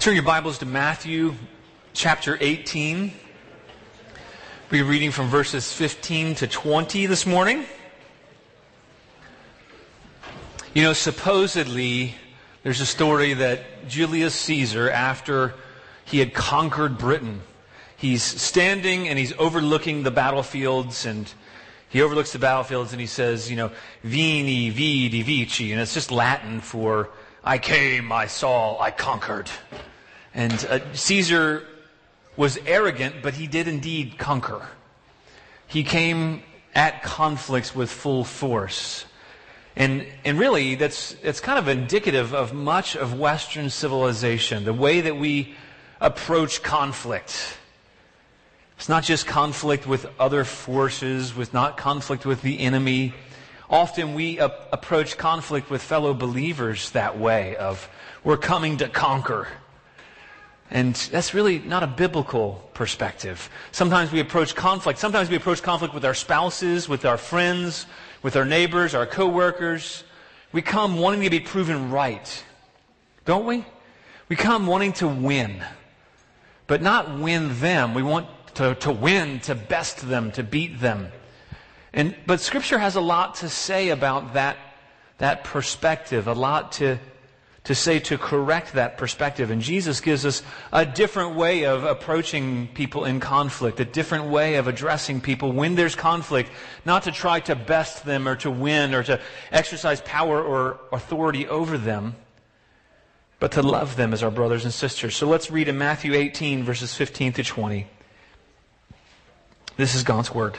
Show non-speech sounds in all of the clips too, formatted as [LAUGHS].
Turn your Bibles to Matthew chapter 18. We're reading from verses 15 to 20 this morning. You know, supposedly, there's a story that Julius Caesar, after he had conquered Britain, he's standing and he's overlooking the battlefields and he overlooks the battlefields and he says, you know, Veni, Vidi, Vici, and it's just Latin for I came, I saw, I conquered. And uh, Caesar was arrogant, but he did indeed conquer. He came at conflicts with full force. And, and really, that's, that's kind of indicative of much of Western civilization, the way that we approach conflict. It's not just conflict with other forces, with not conflict with the enemy, Often we a- approach conflict with fellow believers that way of we're coming to conquer. And that's really not a biblical perspective. Sometimes we approach conflict. Sometimes we approach conflict with our spouses, with our friends, with our neighbors, our coworkers. We come wanting to be proven right. Don't we? We come wanting to win. But not win them. We want to, to win, to best them, to beat them. And, but Scripture has a lot to say about that, that perspective, a lot to, to say to correct that perspective. And Jesus gives us a different way of approaching people in conflict, a different way of addressing people when there's conflict, not to try to best them or to win or to exercise power or authority over them, but to love them as our brothers and sisters. So let's read in Matthew 18, verses 15 to 20. This is God's Word.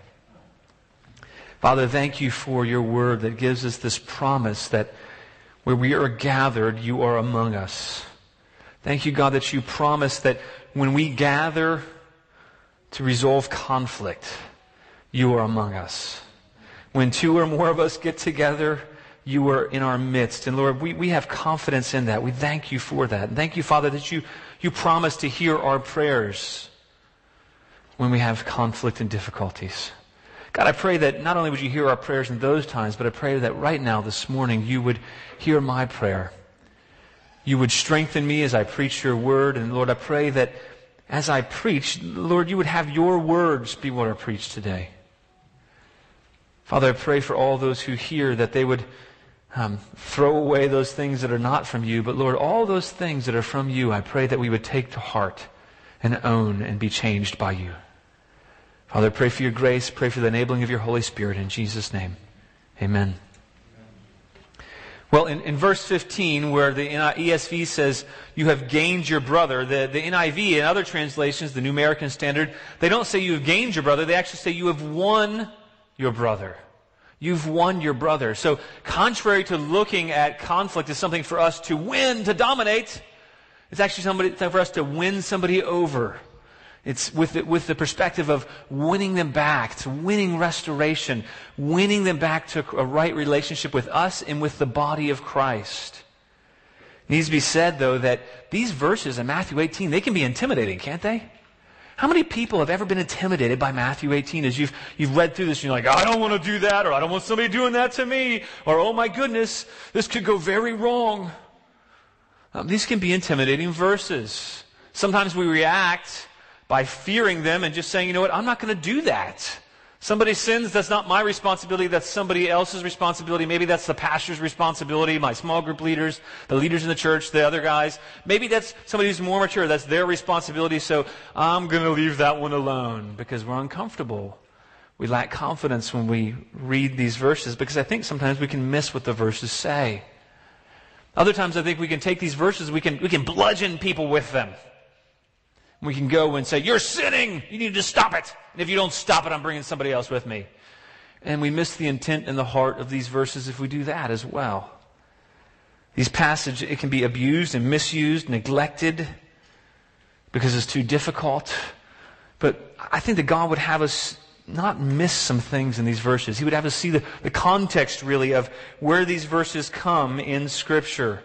Father, thank you for your word that gives us this promise that where we are gathered, you are among us. Thank you, God, that you promise that when we gather to resolve conflict, you are among us. When two or more of us get together, you are in our midst. And Lord, we, we have confidence in that. We thank you for that. And thank you, Father, that you, you promise to hear our prayers when we have conflict and difficulties. God, I pray that not only would you hear our prayers in those times, but I pray that right now, this morning, you would hear my prayer. You would strengthen me as I preach your word. And Lord, I pray that as I preach, Lord, you would have your words be what I preach today. Father, I pray for all those who hear that they would um, throw away those things that are not from you. But Lord, all those things that are from you, I pray that we would take to heart and own and be changed by you. Father, pray for your grace. Pray for the enabling of your Holy Spirit in Jesus' name. Amen. Well, in, in verse 15, where the ESV says, you have gained your brother, the, the NIV and other translations, the New American Standard, they don't say you have gained your brother. They actually say you have won your brother. You've won your brother. So, contrary to looking at conflict as something for us to win, to dominate, it's actually somebody, for us to win somebody over. It's with the, with the perspective of winning them back, to winning restoration, winning them back to a right relationship with us and with the body of Christ. It needs to be said, though, that these verses in Matthew 18, they can be intimidating, can't they? How many people have ever been intimidated by Matthew 18 as you've, you've read through this and you're like, I don't want to do that, or I don't want somebody doing that to me, or oh my goodness, this could go very wrong. Um, these can be intimidating verses. Sometimes we react by fearing them and just saying, you know what, I'm not going to do that. Somebody sins, that's not my responsibility, that's somebody else's responsibility. Maybe that's the pastor's responsibility, my small group leaders, the leaders in the church, the other guys. Maybe that's somebody who's more mature, that's their responsibility, so I'm going to leave that one alone because we're uncomfortable. We lack confidence when we read these verses because I think sometimes we can miss what the verses say. Other times I think we can take these verses, we can, we can bludgeon people with them. We can go and say, You're sinning! You need to stop it! And if you don't stop it, I'm bringing somebody else with me. And we miss the intent and the heart of these verses if we do that as well. These passages, it can be abused and misused, neglected, because it's too difficult. But I think that God would have us not miss some things in these verses. He would have us see the, the context, really, of where these verses come in Scripture.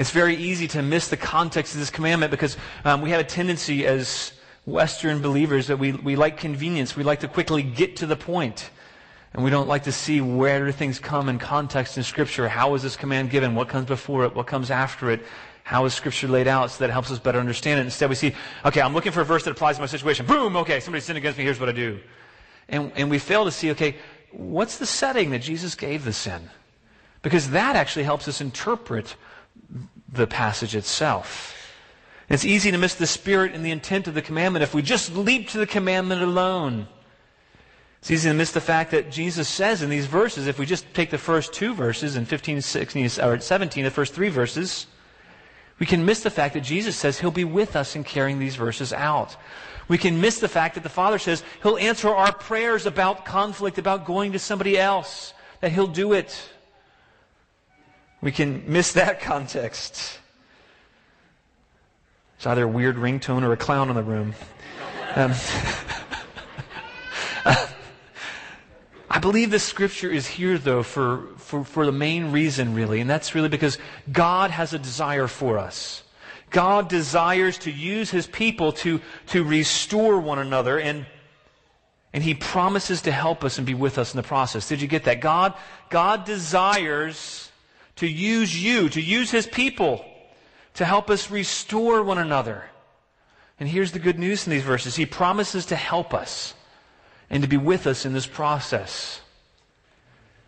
It's very easy to miss the context of this commandment because um, we have a tendency as Western believers that we, we like convenience. We like to quickly get to the point. And we don't like to see where things come in context in Scripture. How is this command given? What comes before it? What comes after it? How is Scripture laid out so that it helps us better understand it? Instead, we see, okay, I'm looking for a verse that applies to my situation. Boom, okay, somebody sinned against me, here's what I do. And, and we fail to see, okay, what's the setting that Jesus gave the sin? Because that actually helps us interpret the passage itself. It's easy to miss the spirit and the intent of the commandment if we just leap to the commandment alone. It's easy to miss the fact that Jesus says in these verses, if we just take the first two verses in 15, 16, or 17, the first three verses, we can miss the fact that Jesus says he'll be with us in carrying these verses out. We can miss the fact that the Father says he'll answer our prayers about conflict, about going to somebody else, that he'll do it. We can miss that context. It's either a weird ringtone or a clown in the room. Um, [LAUGHS] I believe this scripture is here, though, for, for, for the main reason, really, and that's really because God has a desire for us. God desires to use his people to, to restore one another, and, and he promises to help us and be with us in the process. Did you get that? God, God desires to use you, to use his people, to help us restore one another. And here's the good news in these verses He promises to help us and to be with us in this process.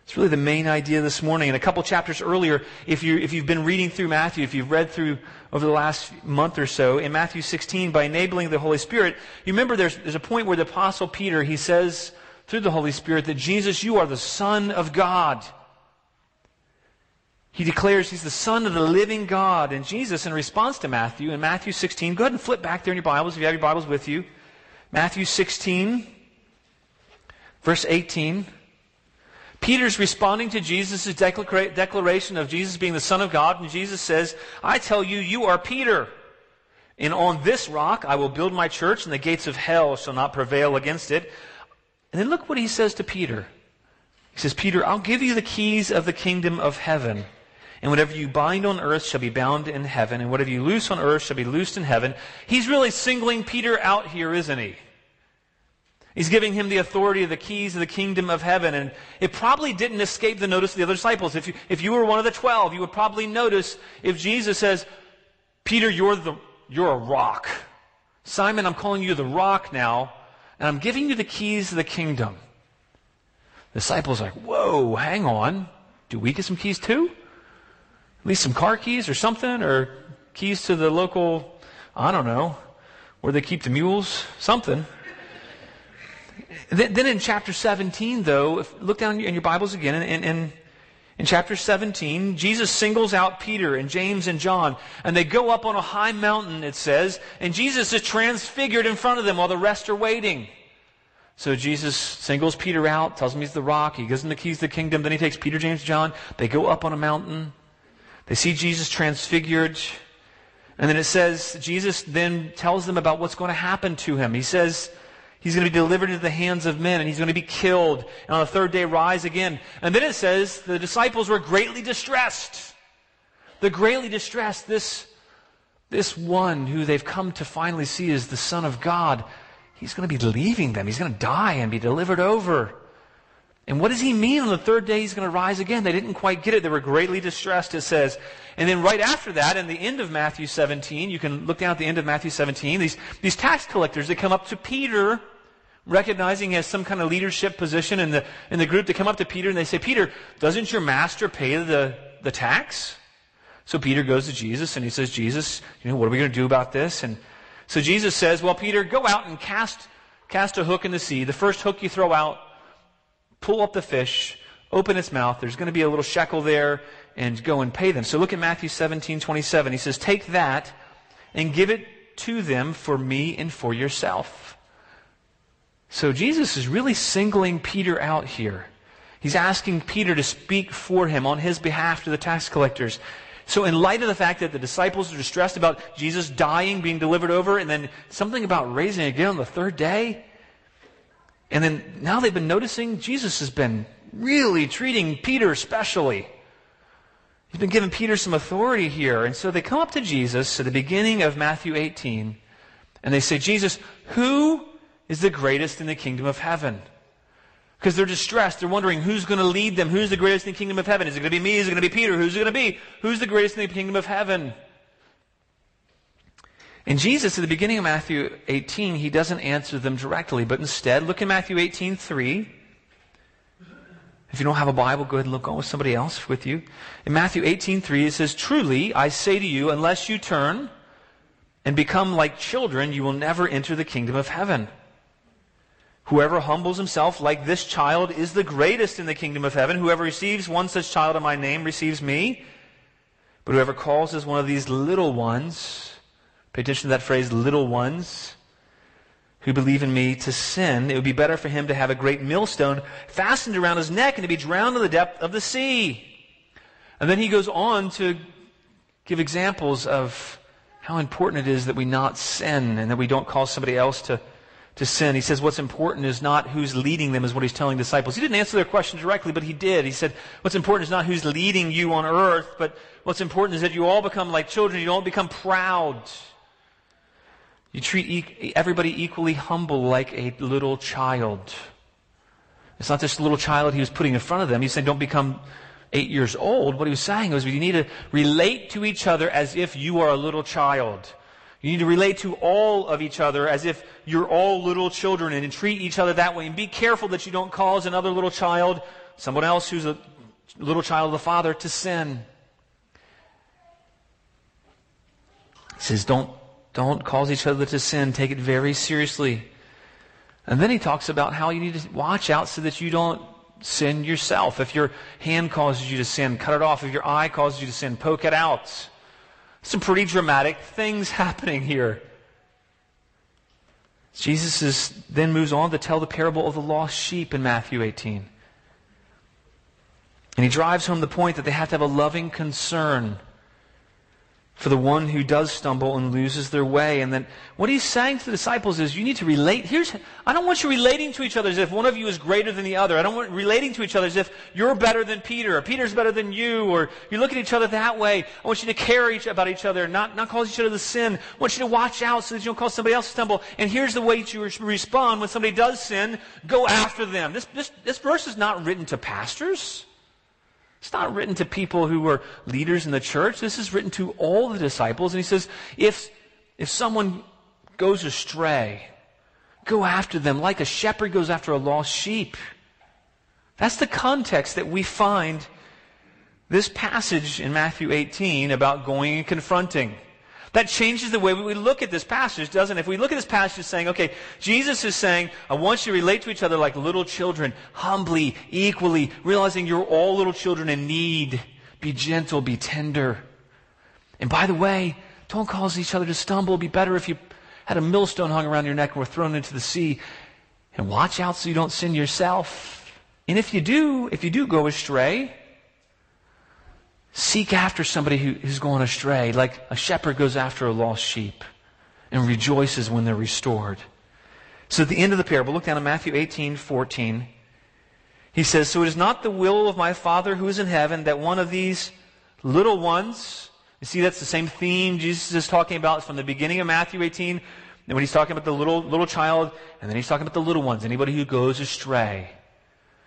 It's really the main idea this morning. And a couple chapters earlier, if, you, if you've been reading through Matthew, if you've read through over the last month or so, in Matthew 16, by enabling the Holy Spirit, you remember there's, there's a point where the Apostle Peter, he says through the Holy Spirit that Jesus, you are the Son of God. He declares he's the Son of the living God. And Jesus, in response to Matthew, in Matthew 16, go ahead and flip back there in your Bibles if you have your Bibles with you. Matthew 16, verse 18. Peter's responding to Jesus' declaration of Jesus being the Son of God, and Jesus says, I tell you, you are Peter. And on this rock I will build my church, and the gates of hell shall not prevail against it. And then look what he says to Peter. He says, Peter, I'll give you the keys of the kingdom of heaven. And whatever you bind on earth shall be bound in heaven, and whatever you loose on earth shall be loosed in heaven. He's really singling Peter out here, isn't he? He's giving him the authority of the keys of the kingdom of heaven. And it probably didn't escape the notice of the other disciples. If you, if you were one of the twelve, you would probably notice if Jesus says, Peter, you're, the, you're a rock. Simon, I'm calling you the rock now, and I'm giving you the keys of the kingdom. The disciples are like, whoa, hang on. Do we get some keys too? At least some car keys or something, or keys to the local, I don't know, where they keep the mules, something. Then in chapter 17, though, if, look down in your Bibles again, and, in chapter 17, Jesus singles out Peter and James and John, and they go up on a high mountain, it says, and Jesus is transfigured in front of them while the rest are waiting. So Jesus singles Peter out, tells him he's the rock, he gives him the keys to the kingdom, then he takes Peter, James, John, they go up on a mountain. They see Jesus transfigured. And then it says, Jesus then tells them about what's going to happen to him. He says, he's going to be delivered into the hands of men and he's going to be killed. And on the third day, rise again. And then it says, the disciples were greatly distressed. They're greatly distressed. This, this one who they've come to finally see as the Son of God, he's going to be leaving them. He's going to die and be delivered over. And what does he mean on the third day he's going to rise again? They didn't quite get it. They were greatly distressed, it says. And then right after that, in the end of Matthew 17, you can look down at the end of Matthew 17, these, these tax collectors, they come up to Peter recognizing he has some kind of leadership position in the, in the group, they come up to Peter and they say, Peter, doesn't your master pay the, the tax? So Peter goes to Jesus and he says, Jesus, you know, what are we going to do about this? And so Jesus says, well, Peter, go out and cast, cast a hook in the sea. The first hook you throw out, pull up the fish, open its mouth. There's going to be a little shekel there and go and pay them. So look at Matthew 17, 27. He says, take that and give it to them for me and for yourself. So Jesus is really singling Peter out here. He's asking Peter to speak for him on his behalf to the tax collectors. So, in light of the fact that the disciples are distressed about Jesus dying, being delivered over, and then something about raising again on the third day, and then now they've been noticing Jesus has been really treating Peter specially. He's been giving Peter some authority here. And so they come up to Jesus at the beginning of Matthew 18, and they say, Jesus, who is the greatest in the kingdom of heaven? Because they're distressed. They're wondering who's going to lead them. Who's the greatest in the kingdom of heaven? Is it going to be me? Is it going to be Peter? Who's it going to be? Who's the greatest in the kingdom of heaven? And Jesus, at the beginning of Matthew 18, he doesn't answer them directly, but instead, look in Matthew 18, 3. If you don't have a Bible, go ahead and look on with somebody else with you. In Matthew 18:3 it says, "Truly I say to you, unless you turn and become like children, you will never enter the kingdom of heaven. Whoever humbles himself like this child is the greatest in the kingdom of heaven. Whoever receives one such child in my name receives me. But whoever calls as one of these little ones, pay attention to that phrase, little ones, who believe in me to sin, it would be better for him to have a great millstone fastened around his neck and to be drowned in the depth of the sea. And then he goes on to give examples of how important it is that we not sin and that we don't cause somebody else to, to sin. He says what's important is not who's leading them, is what he's telling disciples. He didn't answer their question directly, but he did. He said, what's important is not who's leading you on earth, but what's important is that you all become like children. You don't become proud. You treat everybody equally humble like a little child. It's not this little child he was putting in front of them. He said, don't become eight years old. What he was saying was, you need to relate to each other as if you are a little child. You need to relate to all of each other as if you're all little children and treat each other that way. And be careful that you don't cause another little child, someone else who's a little child of the Father, to sin. He says, don't don't cause each other to sin. Take it very seriously. And then he talks about how you need to watch out so that you don't sin yourself. If your hand causes you to sin, cut it off. If your eye causes you to sin, poke it out. Some pretty dramatic things [LAUGHS] happening here. Jesus is, then moves on to tell the parable of the lost sheep in Matthew 18. And he drives home the point that they have to have a loving concern for the one who does stumble and loses their way. And then what he's saying to the disciples is you need to relate. Here's, I don't want you relating to each other as if one of you is greater than the other. I don't want relating to each other as if you're better than Peter or Peter's better than you or you look at each other that way. I want you to care each, about each other, not, not cause each other to sin. I want you to watch out so that you don't cause somebody else to stumble. And here's the way to respond when somebody does sin. Go after them. This, this, this verse is not written to pastors. It's not written to people who were leaders in the church. This is written to all the disciples. And he says, if, if someone goes astray, go after them like a shepherd goes after a lost sheep. That's the context that we find this passage in Matthew 18 about going and confronting. That changes the way we look at this passage, doesn't it? If we look at this passage saying, okay, Jesus is saying, I want you to relate to each other like little children, humbly, equally, realizing you're all little children in need. Be gentle, be tender. And by the way, don't cause each other to stumble. It'd be better if you had a millstone hung around your neck and were thrown into the sea. And watch out so you don't sin yourself. And if you do, if you do go astray, Seek after somebody who, who's going astray, like a shepherd goes after a lost sheep and rejoices when they're restored. So at the end of the parable, look down at Matthew 18, 14. He says, So it is not the will of my Father who is in heaven that one of these little ones, you see that's the same theme Jesus is talking about from the beginning of Matthew 18, and when he's talking about the little, little child, and then he's talking about the little ones, anybody who goes astray.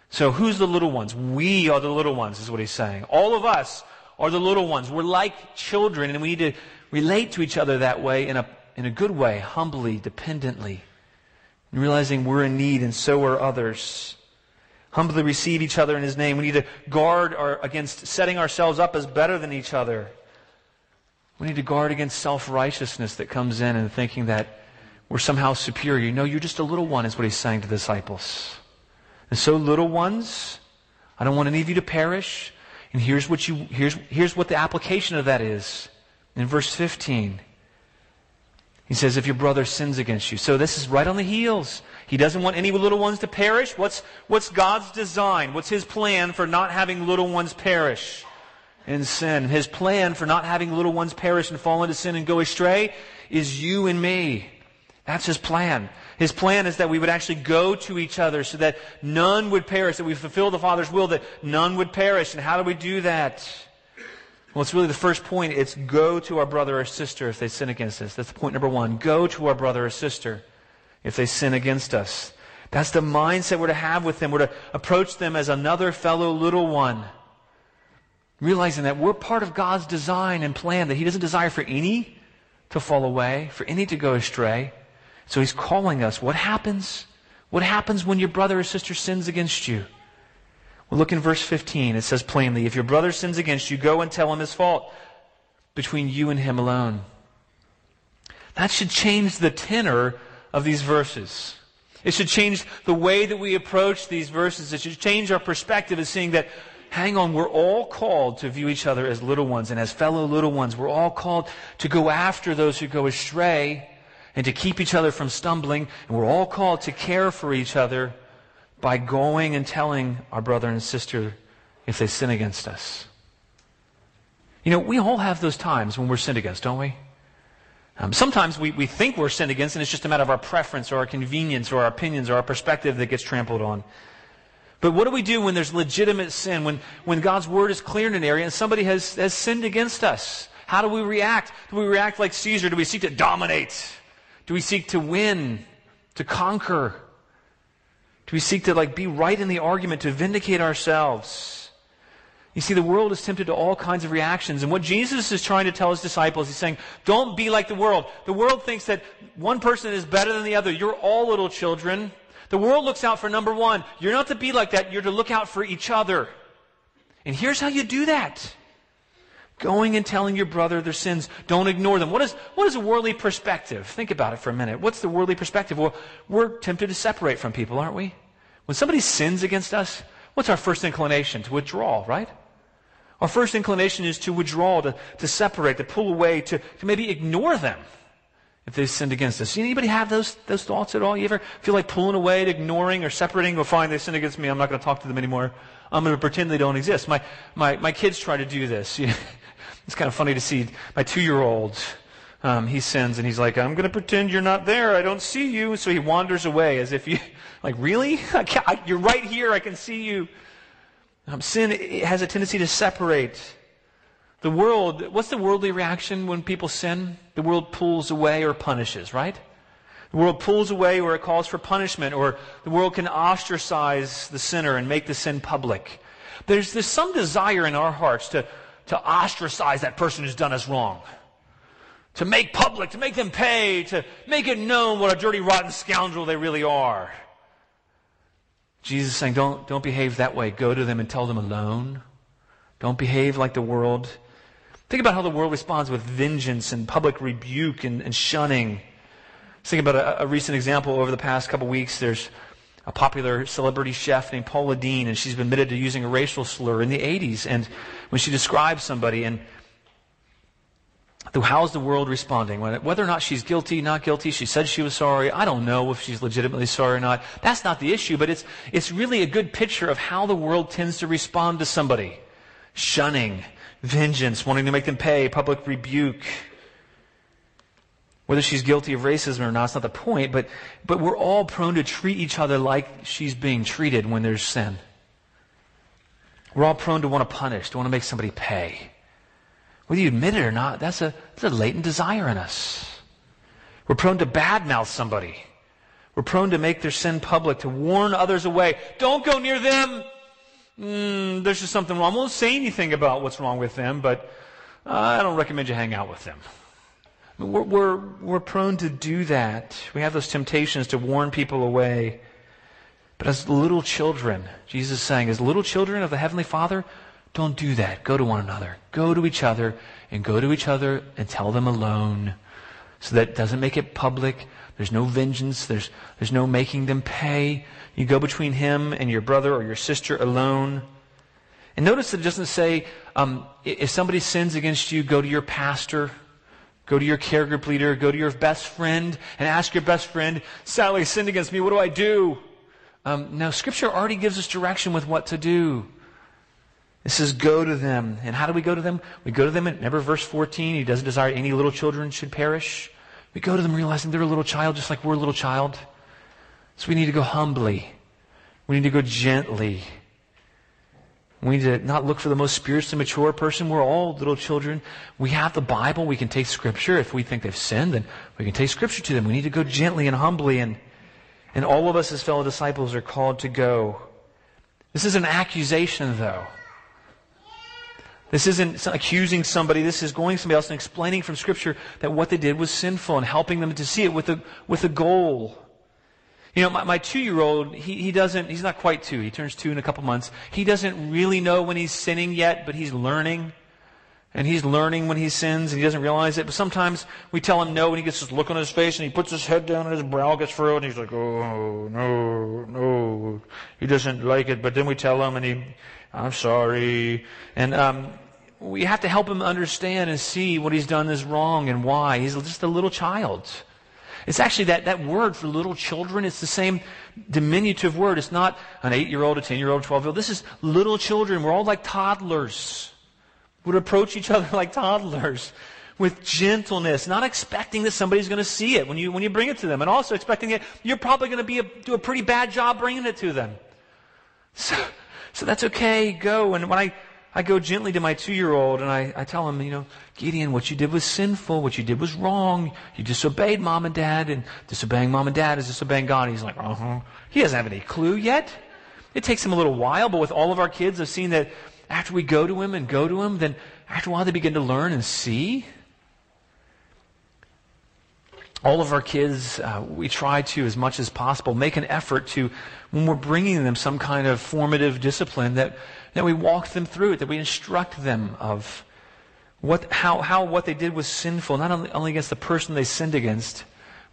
So who's the little ones? We are the little ones, is what he's saying. All of us are the little ones. We're like children, and we need to relate to each other that way in a, in a good way, humbly, dependently, and realizing we're in need and so are others. Humbly receive each other in His name. We need to guard our, against setting ourselves up as better than each other. We need to guard against self-righteousness that comes in and thinking that we're somehow superior. You know, you're just a little one, is what He's saying to the disciples. And so, little ones, I don't want any of you to perish. And here's what you, here's, here's what the application of that is. In verse 15. He says, if your brother sins against you. So this is right on the heels. He doesn't want any little ones to perish. What's, what's God's design? What's His plan for not having little ones perish in sin? His plan for not having little ones perish and fall into sin and go astray is you and me. That's His plan. His plan is that we would actually go to each other so that none would perish, that we fulfill the Father's will, that none would perish. And how do we do that? Well, it's really the first point. It's go to our brother or sister if they sin against us. That's point number one. Go to our brother or sister if they sin against us. That's the mindset we're to have with them. We're to approach them as another fellow little one. Realizing that we're part of God's design and plan, that He doesn't desire for any to fall away, for any to go astray. So He's calling us. What happens? What happens when your brother or sister sins against you? Well, look in verse 15. It says plainly, If your brother sins against you, go and tell him his fault between you and him alone. That should change the tenor of these verses. It should change the way that we approach these verses. It should change our perspective of seeing that, hang on, we're all called to view each other as little ones and as fellow little ones. We're all called to go after those who go astray and to keep each other from stumbling. And we're all called to care for each other by going and telling our brother and sister if they sin against us. You know, we all have those times when we're sinned against, don't we? Um, sometimes we, we think we're sinned against, and it's just a matter of our preference or our convenience or our opinions or our perspective that gets trampled on. But what do we do when there's legitimate sin, when, when God's word is clear in an area and somebody has, has sinned against us? How do we react? Do we react like Caesar? Do we seek to dominate? Do we seek to win, to conquer? Do we seek to like be right in the argument to vindicate ourselves? You see, the world is tempted to all kinds of reactions. And what Jesus is trying to tell his disciples, he's saying, don't be like the world. The world thinks that one person is better than the other. You're all little children. The world looks out for number one. You're not to be like that. You're to look out for each other. And here's how you do that. Going and telling your brother their sins. Don't ignore them. What is, what is a worldly perspective? Think about it for a minute. What's the worldly perspective? Well, we're tempted to separate from people, aren't we? When somebody sins against us, what's our first inclination? To withdraw, right? Our first inclination is to withdraw, to, to separate, to pull away, to, to maybe ignore them if they've sinned against us. Anybody have those, those thoughts at all? You ever feel like pulling away, ignoring, or separating? Well, fine, they sinned against me. I'm not going to talk to them anymore. I'm going to pretend they don't exist. My, my, my kids try to do this. [LAUGHS] It's kind of funny to see my two-year-old. Um, he sins and he's like, I'm going to pretend you're not there. I don't see you. So he wanders away as if you, [LAUGHS] like, really? I I, you're right here. I can see you. Um, sin has a tendency to separate. The world, what's the worldly reaction when people sin? The world pulls away or punishes, right? The world pulls away or it calls for punishment, or the world can ostracize the sinner and make the sin public. There's, there's some desire in our hearts to to ostracize that person who's done us wrong. To make public, to make them pay, to make it known what a dirty, rotten scoundrel they really are. Jesus is saying, don't, don't behave that way. Go to them and tell them alone. Don't behave like the world. Think about how the world responds with vengeance and public rebuke and, and shunning. Think about a, a recent example over the past couple weeks. There's a popular celebrity chef named Paula Deen, and she's been admitted to using a racial slur in the 80s. And when she describes somebody, and how's the world responding? Whether or not she's guilty, not guilty, she said she was sorry. I don't know if she's legitimately sorry or not. That's not the issue, but it's, it's really a good picture of how the world tends to respond to somebody. Shunning, vengeance, wanting to make them pay, public rebuke. Whether she's guilty of racism or not, it's not the point, but, but we're all prone to treat each other like she's being treated when there's sin. We're all prone to want to punish, to want to make somebody pay. Whether you admit it or not, that's a, that's a latent desire in us. We're prone to badmouth somebody. We're prone to make their sin public, to warn others away. Don't go near them. Mm, there's just something wrong. I won't say anything about what's wrong with them, but I don't recommend you hang out with them. We're, we're, we're prone to do that. We have those temptations to warn people away. But as little children, Jesus is saying, as little children of the Heavenly Father, don't do that. Go to one another. Go to each other and go to each other and tell them alone. So that doesn't make it public. There's no vengeance. There's, there's no making them pay. You go between him and your brother or your sister alone. And notice that it doesn't say, um, if somebody sins against you, go to your pastor, go to your care group leader, go to your best friend, and ask your best friend, Sally sinned against me, what do I do? Um, Scripture already gives us direction with what to do. It says, go to them. And how do we go to them? We go to them in, remember verse 14, he doesn't desire any little children should perish. We go to them realizing they're a little child just like we're a little child. So we need to go humbly. We need to go gently. We need to not look for the most spiritually mature person. We're all little children. We have the Bible. We can take Scripture. If we think they've sinned, then we can take Scripture to them. We need to go gently and humbly. And, and all of us as fellow disciples are called to go. This is an accusation, though. This isn't accusing somebody. This is going to somebody else and explaining from Scripture that what they did was sinful and helping them to see it with a, with a goal. You know, my, my two-year-old, he, he doesn't, he's not quite two. He turns two in a couple months. He doesn't really know when he's sinning yet, but he's learning. And he's learning when he sins and he doesn't realize it. But sometimes we tell him no and he gets this look on his face and he puts his head down and his brow gets furrowed and he's like, oh, no, no. He doesn't like it. But then we tell him and he, I'm sorry. And, um, we have to help him understand and see what he's done is wrong and why. He's just a little child. It's actually that, that word for little children. It's the same diminutive word. It's not an eight year old, a 10 year old, a 12 year old. This is little children. We're all like toddlers. Would approach each other [LAUGHS] like toddlers with gentleness, not expecting that somebody's going to see it when you, when you bring it to them, and also expecting that you're probably going to be do a pretty bad job bringing it to them. So, so that's okay. Go. And when I I go gently to my two year old and I, I tell him, you know, Gideon, what you did was sinful. What you did was wrong. You disobeyed mom and dad, and disobeying mom and dad is disobeying God. he's like, uh huh. He doesn't have any clue yet. It takes him a little while, but with all of our kids, I've seen that after we go to him and go to him, then after a while they begin to learn and see. All of our kids, uh, we try to, as much as possible, make an effort to, when we're bringing them some kind of formative discipline, that that we walk them through it, that we instruct them of what, how, how what they did was sinful, not only, only against the person they sinned against,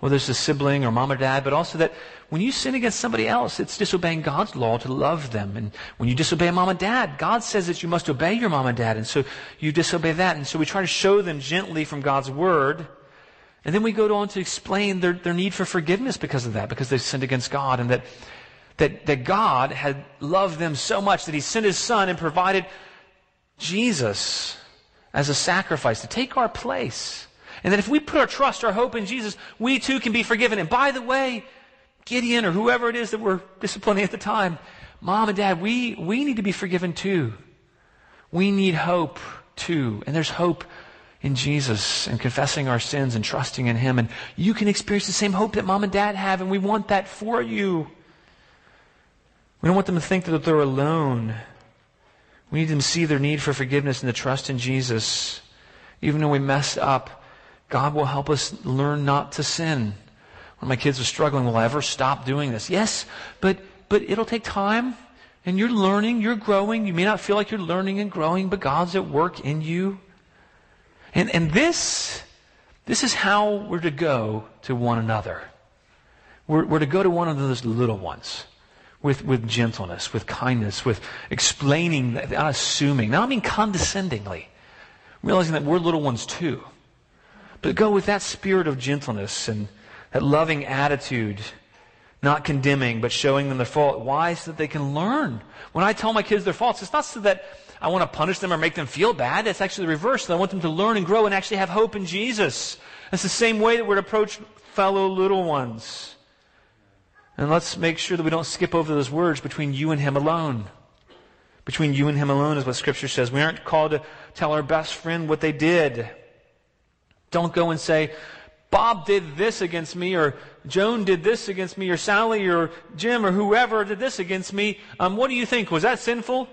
whether it's a sibling or mom or dad, but also that when you sin against somebody else, it's disobeying God's law to love them. And when you disobey mom and dad, God says that you must obey your mom and dad. And so you disobey that. And so we try to show them gently from God's word. And then we go on to explain their, their need for forgiveness because of that, because they've sinned against God. And that that, that God had loved them so much that he sent his son and provided Jesus as a sacrifice to take our place. And that if we put our trust, our hope in Jesus, we too can be forgiven. And by the way, Gideon or whoever it is that we're disciplining at the time, mom and dad, we, we need to be forgiven too. We need hope too. And there's hope in Jesus and confessing our sins and trusting in Him. And you can experience the same hope that mom and dad have, and we want that for you. We don't want them to think that they're alone. We need them to see their need for forgiveness and to trust in Jesus. Even when we mess up, God will help us learn not to sin. When my kids are struggling, will I ever stop doing this? Yes, but, but it'll take time. And you're learning, you're growing. You may not feel like you're learning and growing, but God's at work in you. And, and this, this is how we're to go to one another. We're, we're to go to one those little ones with, with gentleness, with kindness, with explaining, not assuming. Now, I mean condescendingly, realizing that we're little ones too. But go with that spirit of gentleness and that loving attitude, not condemning, but showing them their fault. Why? So that they can learn. When I tell my kids their faults, it's not so that I want to punish them or make them feel bad. It's actually the reverse. I want them to learn and grow and actually have hope in Jesus. It's the same way that we're to approach fellow little ones. And let's make sure that we don't skip over those words between you and Him alone. Between you and Him alone is what Scripture says. We aren't called to tell our best friend what they did. Don't go and say, Bob did this against me, or Joan did this against me, or Sally, or Jim, or whoever did this against me. Um, what do you think? Was that sinful?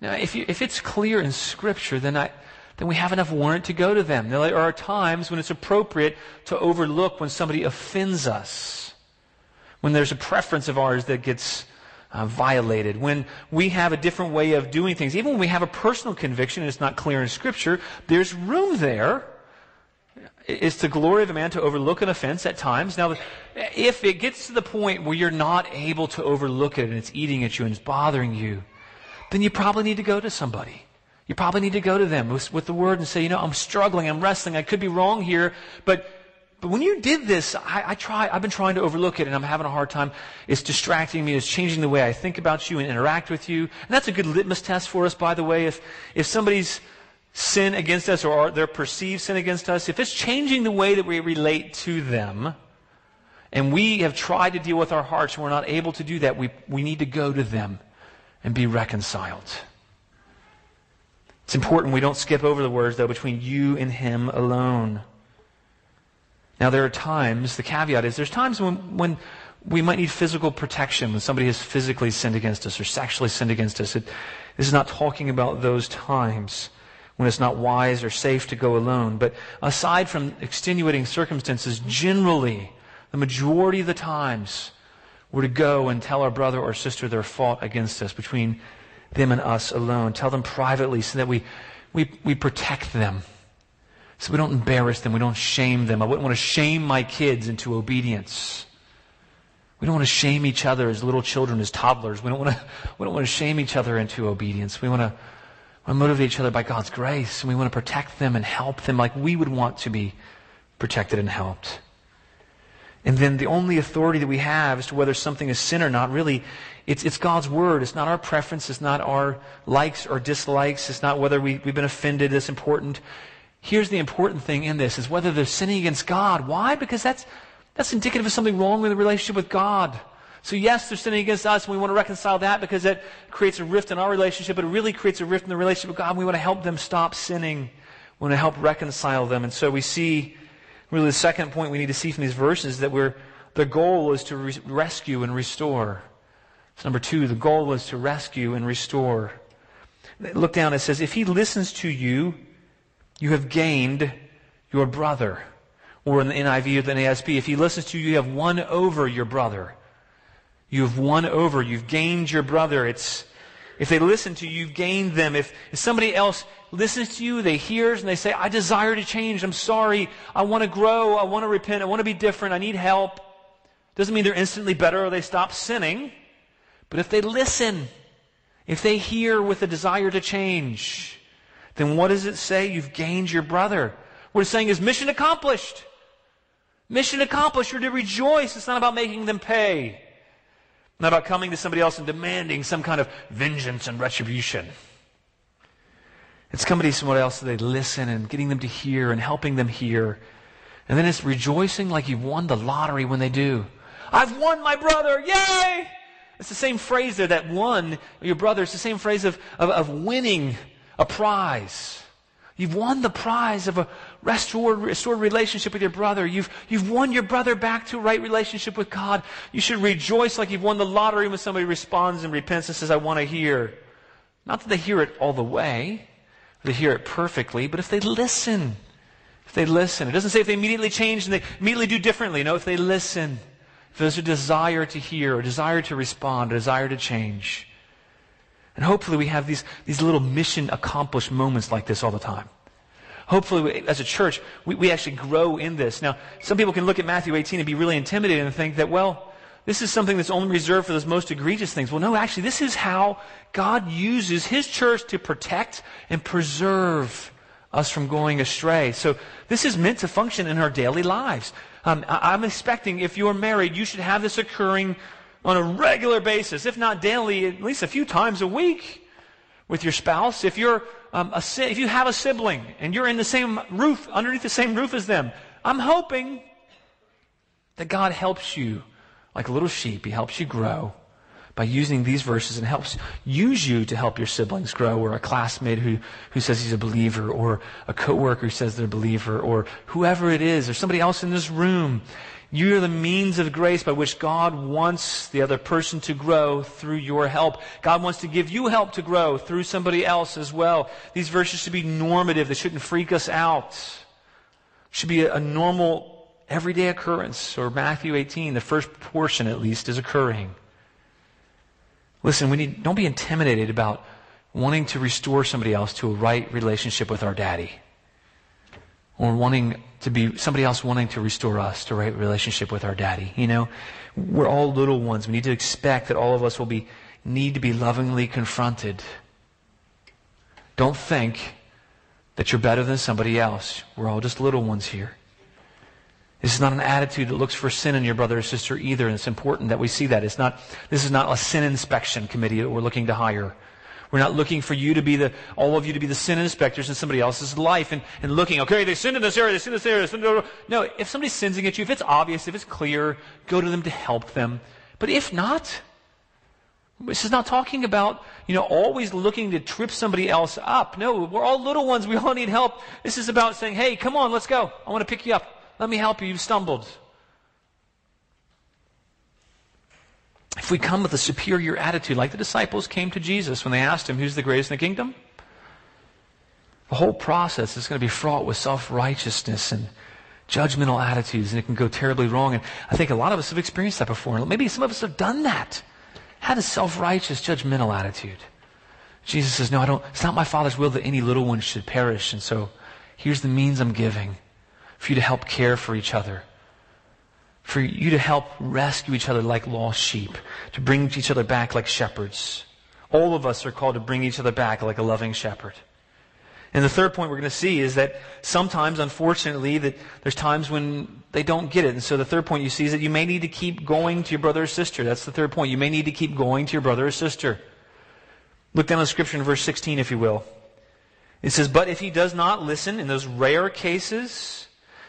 Now, if, you, if it's clear in Scripture, then I, then we have enough warrant to go to them. There are times when it's appropriate to overlook when somebody offends us, when there's a preference of ours that gets uh, violated, when we have a different way of doing things. Even when we have a personal conviction and it's not clear in Scripture, there's room there. It's the glory of a man to overlook an offense at times. Now, if it gets to the point where you're not able to overlook it and it's eating at you and it's bothering you, then you probably need to go to somebody. You probably need to go to them with, with the word and say, you know, I'm struggling, I'm wrestling, I could be wrong here, but but when you did this, I, I try, I've been trying to overlook it and I'm having a hard time. It's distracting me. It's changing the way I think about you and interact with you. And that's a good litmus test for us, by the way. If, if somebody's sin against us or their perceived sin against us, if it's changing the way that we relate to them, and we have tried to deal with our hearts and we're not able to do that, we, we need to go to them and be reconciled. It's important we don't skip over the words, though, between you and him alone. Now, there are times, the caveat is, there's times when, when we might need physical protection, when somebody has physically sinned against us or sexually sinned against us. It, this is not talking about those times when it's not wise or safe to go alone. But aside from extenuating circumstances, generally, the majority of the times, we're to go and tell our brother or sister their fault against us between them and us alone. Tell them privately so that we, we, we protect them so we don't embarrass them. We don't shame them. I wouldn't want to shame my kids into obedience. We don't want to shame each other as little children, as toddlers. We don't want to, we don't want to shame each other into obedience. We want to, to motivate each other by God's grace, and we want to protect them and help them like we would want to be protected and helped. And then the only authority that we have as to whether something is sin or not, really, it's, it's God's word. It's not our preference. It's not our likes or dislikes. It's not whether we, we've been offended that's important. Here's the important thing in this is whether they're sinning against God. Why? Because that's, that's indicative of something wrong with the relationship with God. So yes, they're sinning against us, and we want to reconcile that because that creates a rift in our relationship, but it really creates a rift in the relationship with God, and we want to help them stop sinning. We want to help reconcile them. And so we see, really the second point we need to see from these verses that we're, the goal is to re- rescue and restore. So number two, the goal is to rescue and restore. Look down, it says, if he listens to you, you have gained your brother. Or in the NIV or the NASB, if he listens to you, you have won over your brother. You have won over. You've gained your brother. It's, if they listen to you, you've gained them. If, if somebody else listens to you, they hears and they say, I desire to change. I'm sorry. I want to grow. I want to repent. I want to be different. I need help. Doesn't mean they're instantly better or they stop sinning. But if they listen, if they hear with a desire to change, then what does it say? You've gained your brother. What it's saying is mission accomplished. Mission accomplished. You're to rejoice. It's not about making them pay. Not about coming to somebody else and demanding some kind of vengeance and retribution. It's coming to somebody else so they listen and getting them to hear and helping them hear. And then it's rejoicing like you've won the lottery when they do. I've won my brother. Yay! It's the same phrase there that won your brother. It's the same phrase of, of, of winning a prize. You've won the prize of a restored, restored relationship with your brother. You've, you've won your brother back to a right relationship with God. You should rejoice like you've won the lottery when somebody responds and repents and says, I want to hear. Not that they hear it all the way, they hear it perfectly, but if they listen, if they listen. It doesn't say if they immediately change and they immediately do differently. No, if they listen. If there's a desire to hear, a desire to respond, a desire to change. And hopefully we have these, these little mission accomplished moments like this all the time. Hopefully, we, as a church, we, we actually grow in this. Now, some people can look at Matthew 18 and be really intimidated and think that, well, this is something that's only reserved for those most egregious things. Well, no, actually, this is how God uses His church to protect and preserve us from going astray. So this is meant to function in our daily lives. Um, I, I'm expecting if you're married, you should have this occurring on a regular basis, if not daily, at least a few times a week with your spouse. If you're um, a, if you have a sibling and you're in the same roof, underneath the same roof as them, I'm hoping that God helps you like a little sheep. He helps you grow by using these verses and helps use you to help your siblings grow or a classmate who, who says he's a believer or a coworker who says they're a believer or whoever it is or somebody else in this room You are the means of grace by which God wants the other person to grow through your help. God wants to give you help to grow through somebody else as well. These verses should be normative. They shouldn't freak us out. should be a, a normal, everyday occurrence. Or Matthew 18, the first portion at least, is occurring. Listen, we need, don't be intimidated about wanting to restore somebody else to a right relationship with our daddy or wanting to be somebody else wanting to restore us to a right relationship with our daddy. You know, we're all little ones. We need to expect that all of us will be need to be lovingly confronted. Don't think that you're better than somebody else. We're all just little ones here. This is not an attitude that looks for sin in your brother or sister either, and it's important that we see that. It's not, this is not a sin inspection committee that we're looking to hire. We're not looking for you to be the, all of you to be the sin inspectors in somebody else's life and, and looking, okay, they sinned in this area, they sinned in this area. They sinned no, if somebody's sinning at you, if it's obvious, if it's clear, go to them to help them. But if not, this is not talking about, you know, always looking to trip somebody else up. No, we're all little ones. We all need help. This is about saying, hey, come on, let's go. I want to pick you up. Let me help you. You've stumbled. if we come with a superior attitude, like the disciples came to Jesus when they asked him, Who's the greatest in the kingdom? The whole process is going to be fraught with self righteousness and judgmental attitudes, and it can go terribly wrong. And I think a lot of us have experienced that before. Maybe some of us have done that. Had a self righteous, judgmental attitude. Jesus says, No, I don't. It's not my Father's will that any little one should perish. And so here's the means I'm giving for you to help care for each other for you to help rescue each other like lost sheep, to bring each other back like shepherds. All of us are called to bring each other back like a loving shepherd. And the third point we're going to see is that sometimes, unfortunately, that there's times when they don't get it. And so the third point you see is that you may need to keep going to your brother or sister. That's the third point. You may need to keep going to your brother or sister. Look down the scripture in verse 16, if you will. It says, But if he does not listen in those rare cases,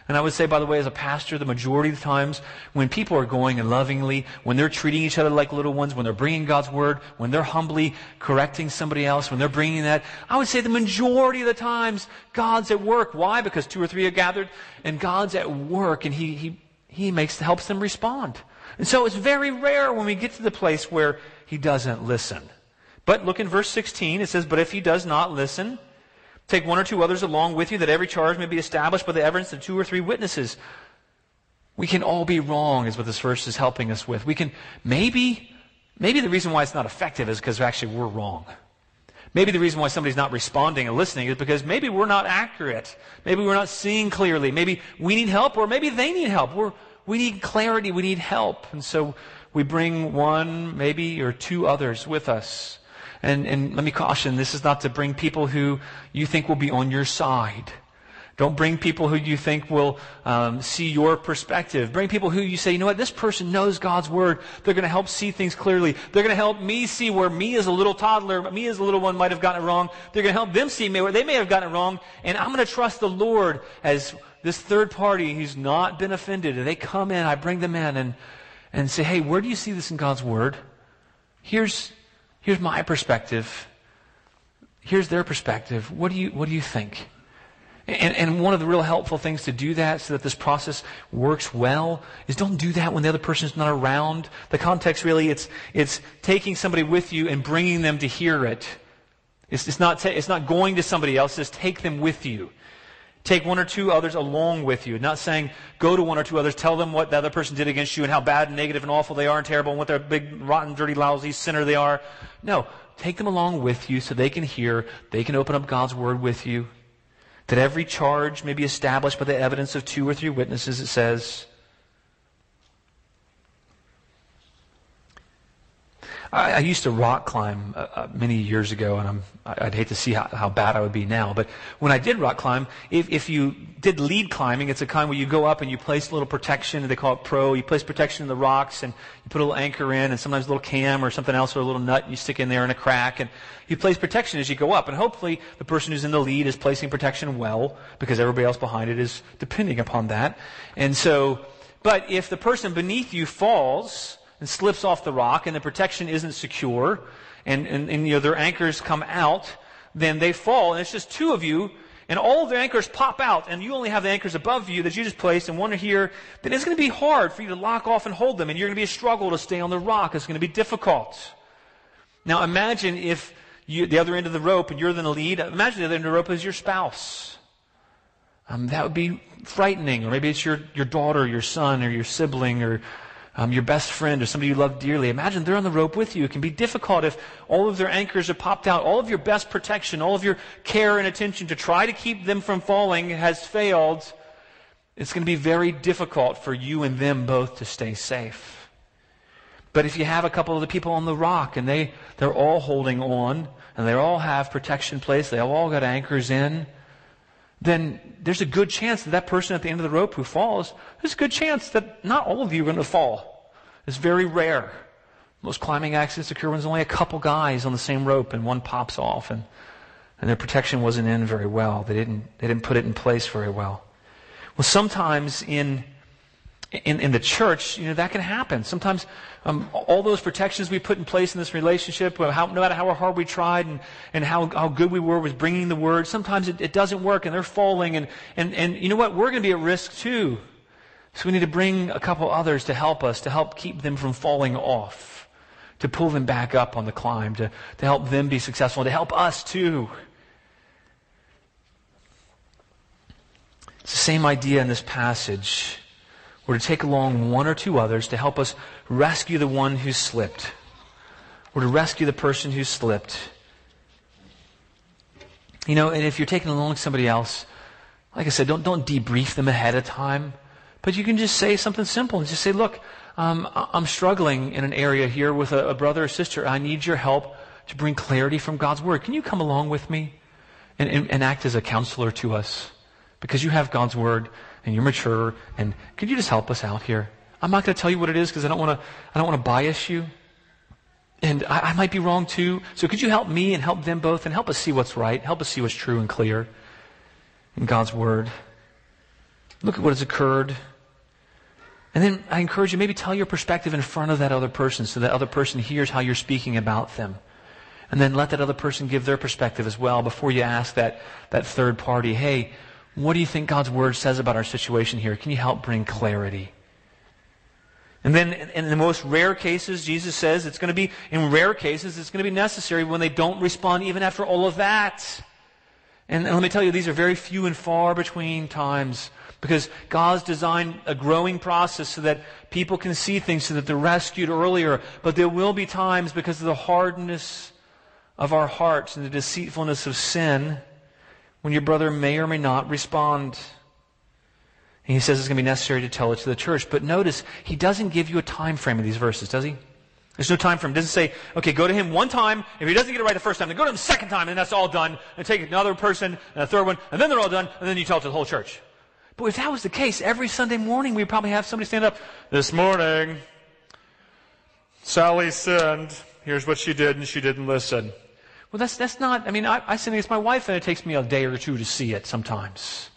and I would say, by the way, as a pastor, the majority of the times when people are going and lovingly, when they're treating each other like little ones, when they're bringing God's word, when they're humbly correcting somebody else, when they're bringing that, I would say the majority of the times God's at work. Why? Because two or three are gathered and God's at work and He, He, He makes, helps them respond. And so it's very rare when we get to the place where He doesn't listen. But look in verse 16. It says, But if He does not listen, Take one or two others along with you that every charge may be established by the evidence of two or three witnesses. We can all be wrong, is what this verse is helping us with. We can, maybe, maybe the reason why it's not effective is because actually we're wrong. Maybe the reason why somebody's not responding and listening is because maybe we're not accurate. Maybe we're not seeing clearly. Maybe we need help or maybe they need help. We're, we need clarity. We need help. And so we bring one, maybe, or two others with us. And, and let me caution, this is not to bring people who you think will be on your side. Don't bring people who you think will um, see your perspective. Bring people who you say, you know what, this person knows God's word. They're going to help see things clearly. They're going to help me see where me as a little toddler, me as a little one might have gotten it wrong. They're going to help them see where they may have gotten it wrong. And I'm going to trust the Lord as this third party who's not been offended. And they come in, I bring them in and, and say, hey, where do you see this in God's word? Here's, Here's my perspective. Here's their perspective. What do you, what do you think? And, and, one of the real helpful things to do that so that this process works well is don't do that when the other person is not around. The context really, it's, it's taking somebody with you and bringing them to hear it. It's, it's, not, it's not going to somebody else, just take them with you. Take one or two others along with you. Not saying go to one or two others, tell them what the other person did against you and how bad and negative and awful they are and terrible and what their big, rotten, dirty, lousy sinner they are. No. Take them along with you so they can hear, they can open up God's word with you. That every charge may be established by the evidence of two or three witnesses, it says. I, I used to rock climb uh, uh, many years ago, and I'm, I'd hate to see how, how, bad I would be now. But when I did rock climb, if, if you did lead climbing, it's a kind where you go up and you place a little protection. They call it pro. You place protection in the rocks, and you put a little anchor in, and sometimes a little cam or something else, or a little nut you stick in there in a crack, and you place protection as you go up. And hopefully, the person who's in the lead is placing protection well, because everybody else behind it is depending upon that. And so, but if the person beneath you falls, and slips off the rock and the protection isn't secure and, and, and you know, their anchors come out, then they fall and it's just two of you and all of the anchors pop out, and you only have the anchors above you that you just placed and one here, then it's going to be hard for you to lock off and hold them, and you're going to be a struggle to stay on the rock. It's going to be difficult. Now imagine if you, the other end of the rope and you're the lead. Imagine the other end of the rope is your spouse. Um, that would be frightening. Or maybe it's your, your daughter, your son, or your sibling, or um, your best friend or somebody you love dearly. Imagine they're on the rope with you. It can be difficult if all of their anchors are popped out. All of your best protection, all of your care and attention to try to keep them from falling has failed. It's going to be very difficult for you and them both to stay safe. But if you have a couple of the people on the rock and they, they're all holding on and they all have protection placed, they all got anchors in, then there's a good chance that that person at the end of the rope who falls, there's a good chance that not all of you are going to fall. It's very rare. Most climbing accidents occur when there's only a couple guys on the same rope and one pops off and, and their protection wasn't in very well. They didn't, they didn't put it in place very well. Well, sometimes in in, in the church, you know, that can happen. Sometimes um, all those protections we put in place in this relationship, how, no matter how hard we tried and, and how, how good we were with bringing the word, sometimes it, it doesn't work and they're falling. And, and, and you know what? We're going to be at risk too. So we need to bring a couple others to help us, to help keep them from falling off, to pull them back up on the climb, to, to help them be successful, and to help us too. It's the same idea in this passage. We're to take along one or two others to help us rescue the one who slipped. We're to rescue the person who slipped. You know, and if you're taking along somebody else, like I said, don't, don't debrief them ahead of time. But you can just say something simple and just say, look, um, I'm struggling in an area here with a, a brother or sister. I need your help to bring clarity from God's Word. Can you come along with me and, and, and act as a counselor to us? Because you have God's Word and you're mature, and could you just help us out here? I'm not going to tell you what it is because I don't want to. I don't want to bias you, and I, I might be wrong too. So could you help me and help them both, and help us see what's right, help us see what's true and clear in God's word. Look at what has occurred. And then I encourage you, maybe tell your perspective in front of that other person so that other person hears how you're speaking about them. And then let that other person give their perspective as well before you ask that, that third party, hey, what do you think God's word says about our situation here? Can you help bring clarity? And then in the most rare cases, Jesus says it's going to be, in rare cases, it's going to be necessary when they don't respond even after all of that. And, and let me tell you, these are very few and far between times because God's designed a growing process so that people can see things so that they're rescued earlier. But there will be times because of the hardness of our hearts and the deceitfulness of sin when your brother may or may not respond. And he says it's going to be necessary to tell it to the church. But notice, he doesn't give you a time frame in these verses, does he? There's no time frame. He doesn't say, okay, go to him one time. If he doesn't get it right the first time, then go to him the second time, and that's all done. And take another person, and a third one, and then they're all done, and then you tell it to the whole church. But if that was the case, every Sunday morning we'd probably have somebody stand up. This morning, Sally sinned. Here's what she did, and she didn't listen. Well, that's, that's not, I mean, I, I sin against my wife and it takes me a day or two to see it sometimes.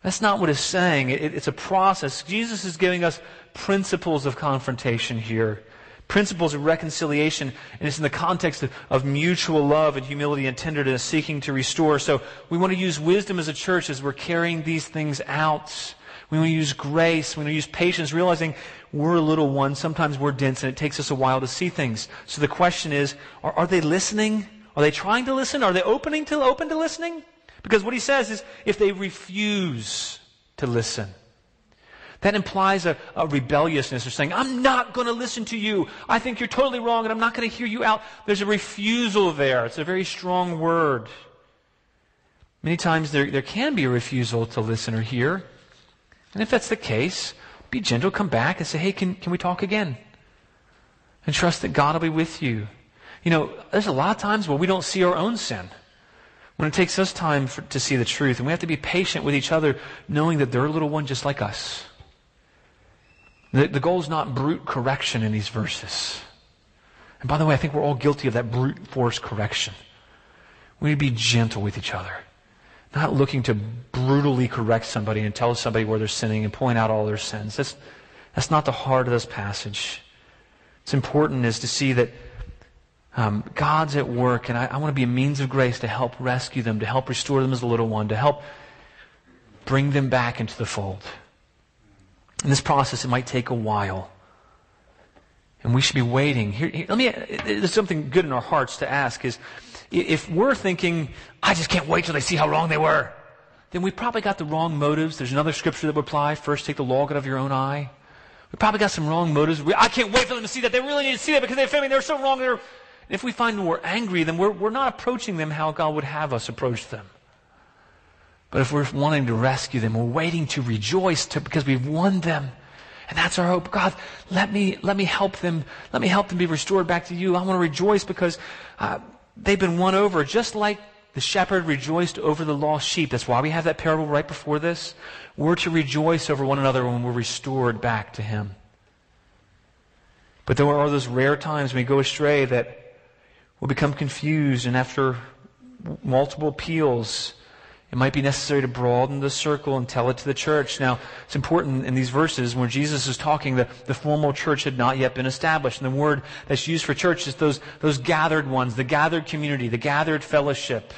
That's not what it's saying. It, it's a process. Jesus is giving us principles of confrontation here, principles of reconciliation, and it's in the context of, of mutual love and humility and tenderness, seeking to restore. So we want to use wisdom as a church as we're carrying these things out. We use grace. We use patience, realizing we're a little one. Sometimes we're dense and it takes us a while to see things. So the question is, are, are they listening? Are they trying to listen? Are they opening to, open to listening? Because what he says is, if they refuse to listen, that implies a, a rebelliousness. They're saying, I'm not going to listen to you. I think you're totally wrong and I'm not going to hear you out. There's a refusal there. It's a very strong word. Many times there, there can be a refusal to listen or hear. And if that's the case, be gentle, come back and say, hey, can, can we talk again? And trust that God will be with you. You know, there's a lot of times where we don't see our own sin. When it takes us time for, to see the truth, and we have to be patient with each other, knowing that they're a little one just like us. The, the goal is not brute correction in these verses. And by the way, I think we're all guilty of that brute force correction. We need to be gentle with each other. Not looking to brutally correct somebody and tell somebody where they're sinning and point out all their sins. That's, that's not the heart of this passage. What's important is to see that um, God's at work, and I, I want to be a means of grace to help rescue them, to help restore them as a little one, to help bring them back into the fold. In this process, it might take a while. And we should be waiting. Here, here, let me, there's something good in our hearts to ask is, if we're thinking, I just can't wait till they see how wrong they were, then we probably got the wrong motives. There's another scripture that would apply. First, take the log out of your own eye. We probably got some wrong motives. We, I can't wait for them to see that. They really need to see that because they feel me. They're so wrong. They're, if we find we're angry, then we're, we're not approaching them how God would have us approach them. But if we're wanting to rescue them, we're waiting to rejoice to, because we've won them. And that's our hope. God, let me, let me help them. Let me help them be restored back to you. I want to rejoice because uh, they've been won over just like the shepherd rejoiced over the lost sheep. That's why we have that parable right before this. We're to rejoice over one another when we're restored back to him. But there are those rare times when we go astray that we'll become confused and after multiple appeals, it might be necessary to broaden the circle and tell it to the church. Now, it's important in these verses when Jesus is talking that the formal church had not yet been established. And the word that's used for church is those, those gathered ones, the gathered community, the gathered fellowship.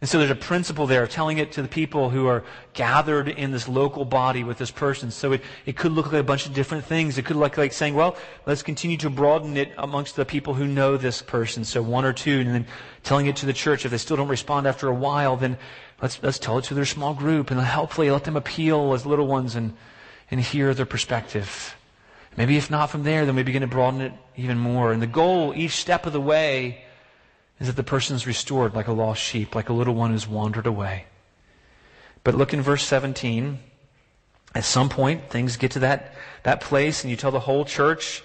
And so there's a principle there, of telling it to the people who are gathered in this local body with this person. So it, it could look like a bunch of different things. It could look like saying, well, let's continue to broaden it amongst the people who know this person. So one or two, and then telling it to the church. If they still don't respond after a while, then let's, let's tell it to their small group and hopefully let them appeal as little ones and, and hear their perspective. Maybe if not from there, then we begin to broaden it even more. And the goal each step of the way is that the person is restored like a lost sheep, like a little one who's wandered away. But look in verse 17. At some point, things get to that, that place, and you tell the whole church,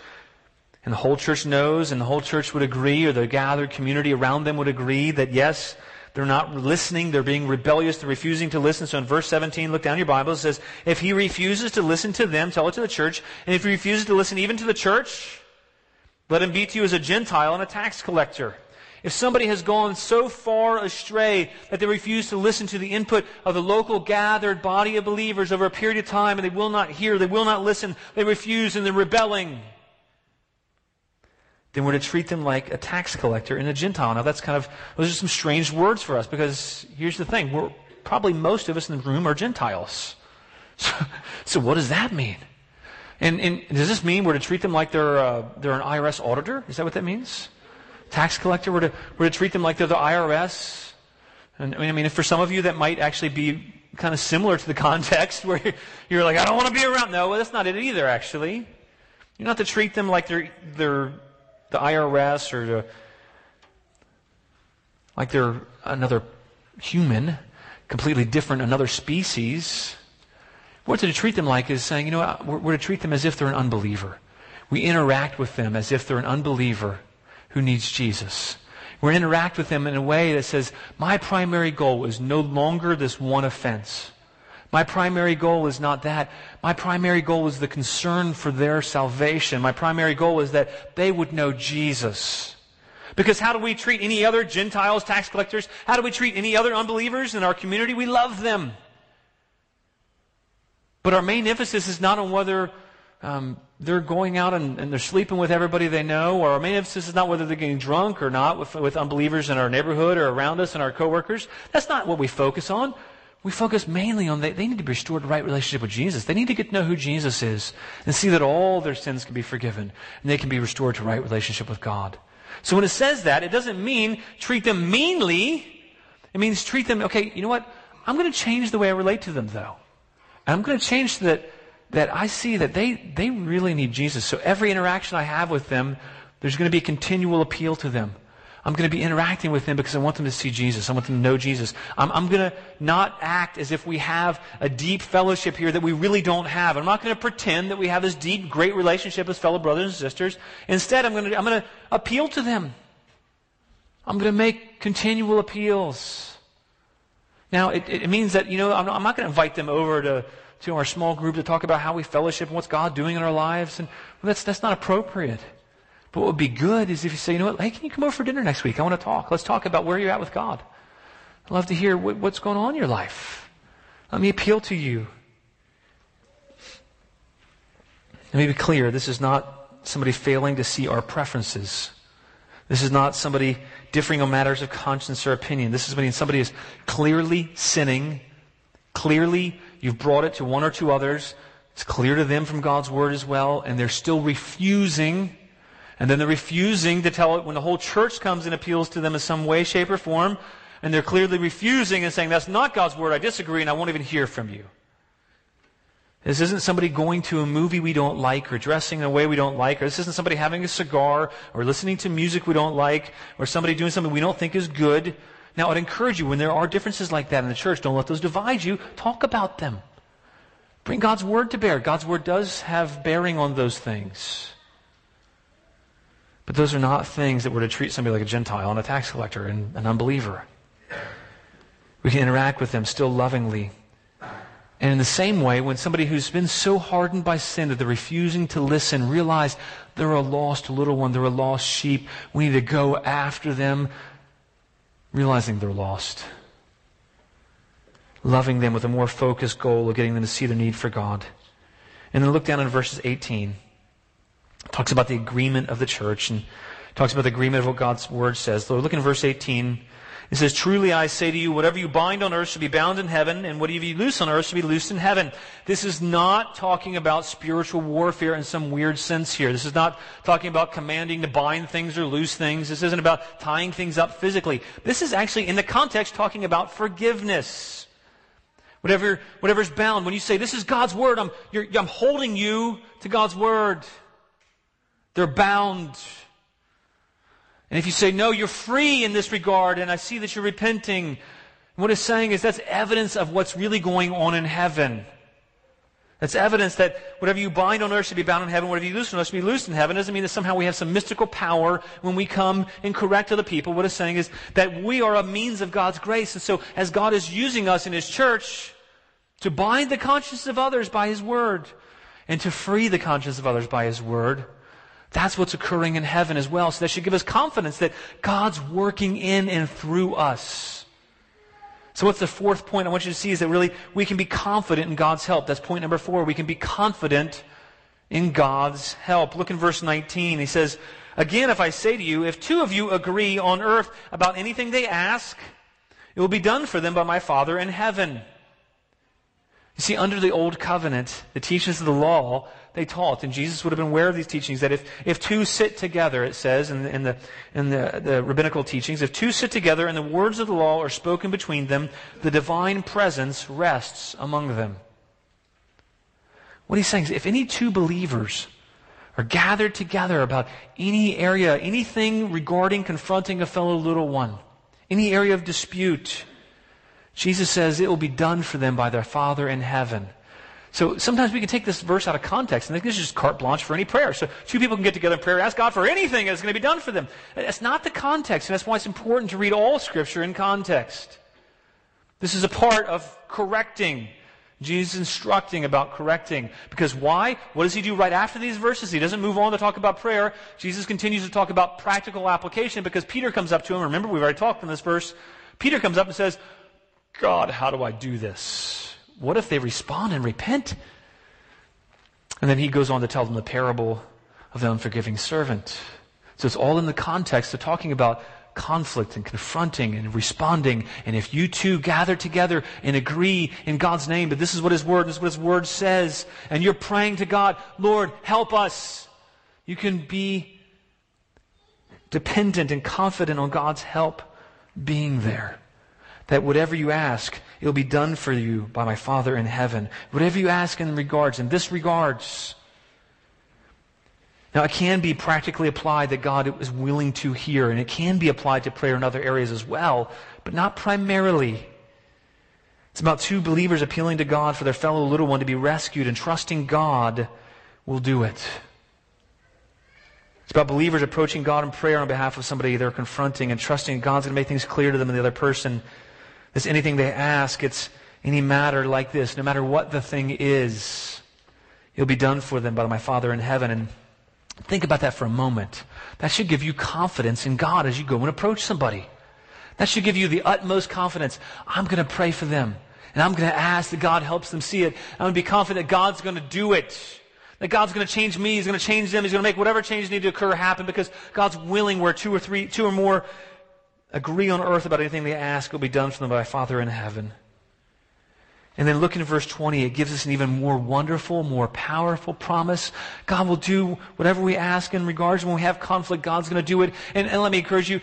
and the whole church knows, and the whole church would agree, or the gathered community around them would agree that yes, they're not listening, they're being rebellious, they're refusing to listen. So in verse 17, look down your Bible, it says, If he refuses to listen to them, tell it to the church, and if he refuses to listen even to the church, let him be to you as a Gentile and a tax collector. If somebody has gone so far astray that they refuse to listen to the input of the local gathered body of believers over a period of time and they will not hear, they will not listen, they refuse and they're rebelling, then we're to treat them like a tax collector and a Gentile. Now that's kind of, those are some strange words for us because here's the thing. We're, probably most of us in the room are Gentiles. [LAUGHS] So, so what does that mean? And, and, does this mean we're to treat them like they're, uh, they're an IRS auditor? Is that what that means? tax collector. We're to, we're to treat them like they're the IRS. And I mean, for some of you, that might actually be kind of similar to the [LAUGHS] context where you're like, I don't want to be around. No, well, that's not it either, actually. You're not to treat them like they're, they're the IRS or like they're another human, completely different, another species. What to treat them like is saying, you know, we're, we're to treat them as if they're an unbeliever. We interact with them as if they're an unbeliever who needs Jesus. We're to interact with them in a way that says, my primary goal is no longer this one offense. My primary goal is not that. My primary goal is the concern for their salvation. My primary goal is that they would know Jesus. Because how do we treat any other Gentiles, tax collectors? How do we treat any other unbelievers in our community? We love them. But our main emphasis is not on whether um, they're going out and, and, they're sleeping with everybody they know, or our main emphasis is not whether they're getting drunk or not with, with unbelievers in our neighborhood or around us and our coworkers. That's not what we focus on. We focus mainly on they, they need to be restored to right relationship with Jesus. They need to get to know who Jesus is and see that all their sins can be forgiven and they can be restored to right relationship with God. So when it says that, it doesn't mean treat them meanly. It means treat them, okay, you know what? I'm going to change the way I relate to them though. And I'm going to change that that I see that they, they really need Jesus. So every interaction I have with them, there's going to be a continual appeal to them. I'm going to be interacting with them because I want them to see Jesus. I want them to know Jesus. I'm, I'm going to not act as if we have a deep fellowship here that we really don't have. I'm not going to pretend that we have this deep, great relationship as fellow brothers and sisters. Instead, I'm going to, I'm going to appeal to them. I'm going to make continual appeals. Now, it, it means that, you know, I'm not, I'm not going to invite them over to, to our small group to talk about how we fellowship and what's God doing in our lives. And well, that's, that's not appropriate. But what would be good is if you say, you know what, hey, can you come over for dinner next week? I want to talk. Let's talk about where you're at with God. I'd love to hear what, what's going on in your life. Let me appeal to you. Let me be clear. This is not somebody failing to see our preferences. This is not somebody differing on matters of conscience or opinion. This is when somebody is clearly sinning. Clearly, you've brought it to one or two others. It's clear to them from God's word as well, and they're still refusing. And then they're refusing to tell it when the whole church comes and appeals to them in some way, shape, or form. And they're clearly refusing and saying, That's not God's word. I disagree, and I won't even hear from you. This isn't somebody going to a movie we don't like or dressing in a way we don't like, or this isn't somebody having a cigar or listening to music we don't like or somebody doing something we don't think is good. Now, I'd encourage you when there are differences like that in the church, don't let those divide you. Talk about them. Bring God's word to bear. God's word does have bearing on those things. But those are not things that we're to treat somebody like a Gentile and a tax collector and an unbeliever. We can interact with them still lovingly and in the same way, when somebody who's been so hardened by sin that they're refusing to listen realize they're a lost little one, they're a lost sheep, we need to go after them, realizing they're lost. Loving them with a more focused goal of getting them to see their need for God. And then look down in verses 18. Talks about the agreement of the church and talks about the agreement of what God's word says. So look in verse 18. It says, Truly I say to you, whatever you bind on earth shall be bound in heaven, and whatever you loose on earth shall be loosed in heaven. This is not talking about spiritual warfare in some weird sense here. This is not talking about commanding to bind things or loose things. This isn't about tying things up physically. This is actually, in the context, talking about forgiveness. Whatever, whatever's bound. When you say, this is God's word, I'm, I'm holding you to God's word. They're bound. And if you say, no, you're free in this regard, and I see that you're repenting, what it's saying is that's evidence of what's really going on in heaven. That's evidence that whatever you bind on earth should be bound in heaven, whatever you loose on earth should be loosed in heaven. It doesn't mean that somehow we have some mystical power when we come and correct other people. What it's saying is that we are a means of God's grace. And so as God is using us in His church to bind the conscience of others by His word and to free the conscience of others by His word, that's what's occurring in heaven as well. So that should give us confidence that God's working in and through us. So what's the fourth point I want you to see is that really we can be confident in God's help. That's point number four. We can be confident in God's help. Look in verse 19. He says, Again, if I say to you, if two of you agree on earth about anything they ask, it will be done for them by my Father in heaven. You see, under the old covenant, the teachings of the law they taught. And Jesus would have been aware of these teachings that if, if two sit together, it says in, in, the, in the, the rabbinical teachings, if two sit together and the words of the law are spoken between them, the divine presence rests among them. What he's saying is if any two believers are gathered together about any area, anything regarding confronting a fellow little one, any area of dispute, Jesus says it will be done for them by their Father in heaven. So sometimes we can take this verse out of context and think this is just carte blanche for any prayer. So two people can get together in prayer, ask God for anything that's going to be done for them. That's not the context, and that's why it's important to read all Scripture in context. This is a part of correcting. Jesus instructing about correcting. Because why? What does he do right after these verses? He doesn't move on to talk about prayer. Jesus continues to talk about practical application because Peter comes up to him. Remember, we've already talked in this verse. Peter comes up and says, God, how do I do this? What if they respond and repent? And then he goes on to tell them the parable of the unforgiving servant. So it's all in the context of talking about conflict and confronting and responding. And if you two gather together and agree in God's name that this is what His Word, this is what His Word says, and you're praying to God, Lord, help us, you can be dependent and confident on God's help being there. That whatever you ask, it will be done for you by my Father in heaven. Whatever you ask in regards, in this regards. Now, it can be practically applied that God is willing to hear, and it can be applied to prayer in other areas as well, but not primarily. It's about two believers appealing to God for their fellow little one to be rescued, and trusting God will do it. It's about believers approaching God in prayer on behalf of somebody they're confronting and trusting God's going to make things clear to them and the other person it's anything they ask. It's any matter like this. No matter what the thing is, it'll be done for them by my Father in heaven. And think about that for a moment. That should give you confidence in God as you go and approach somebody. That should give you the utmost confidence. I'm going to pray for them. And I'm going to ask that God helps them see it. I'm going to be confident that God's going to do it. That God's going to change me, He's going to change them, He's going to make whatever changes need to occur happen because God's willing where two or three, two or more agree on earth about anything they ask will be done for them by Father in heaven. And then look in verse 20. It gives us an even more wonderful, more powerful promise. God will do whatever we ask in regards when we have conflict. God's going to do it. And, and let me encourage you.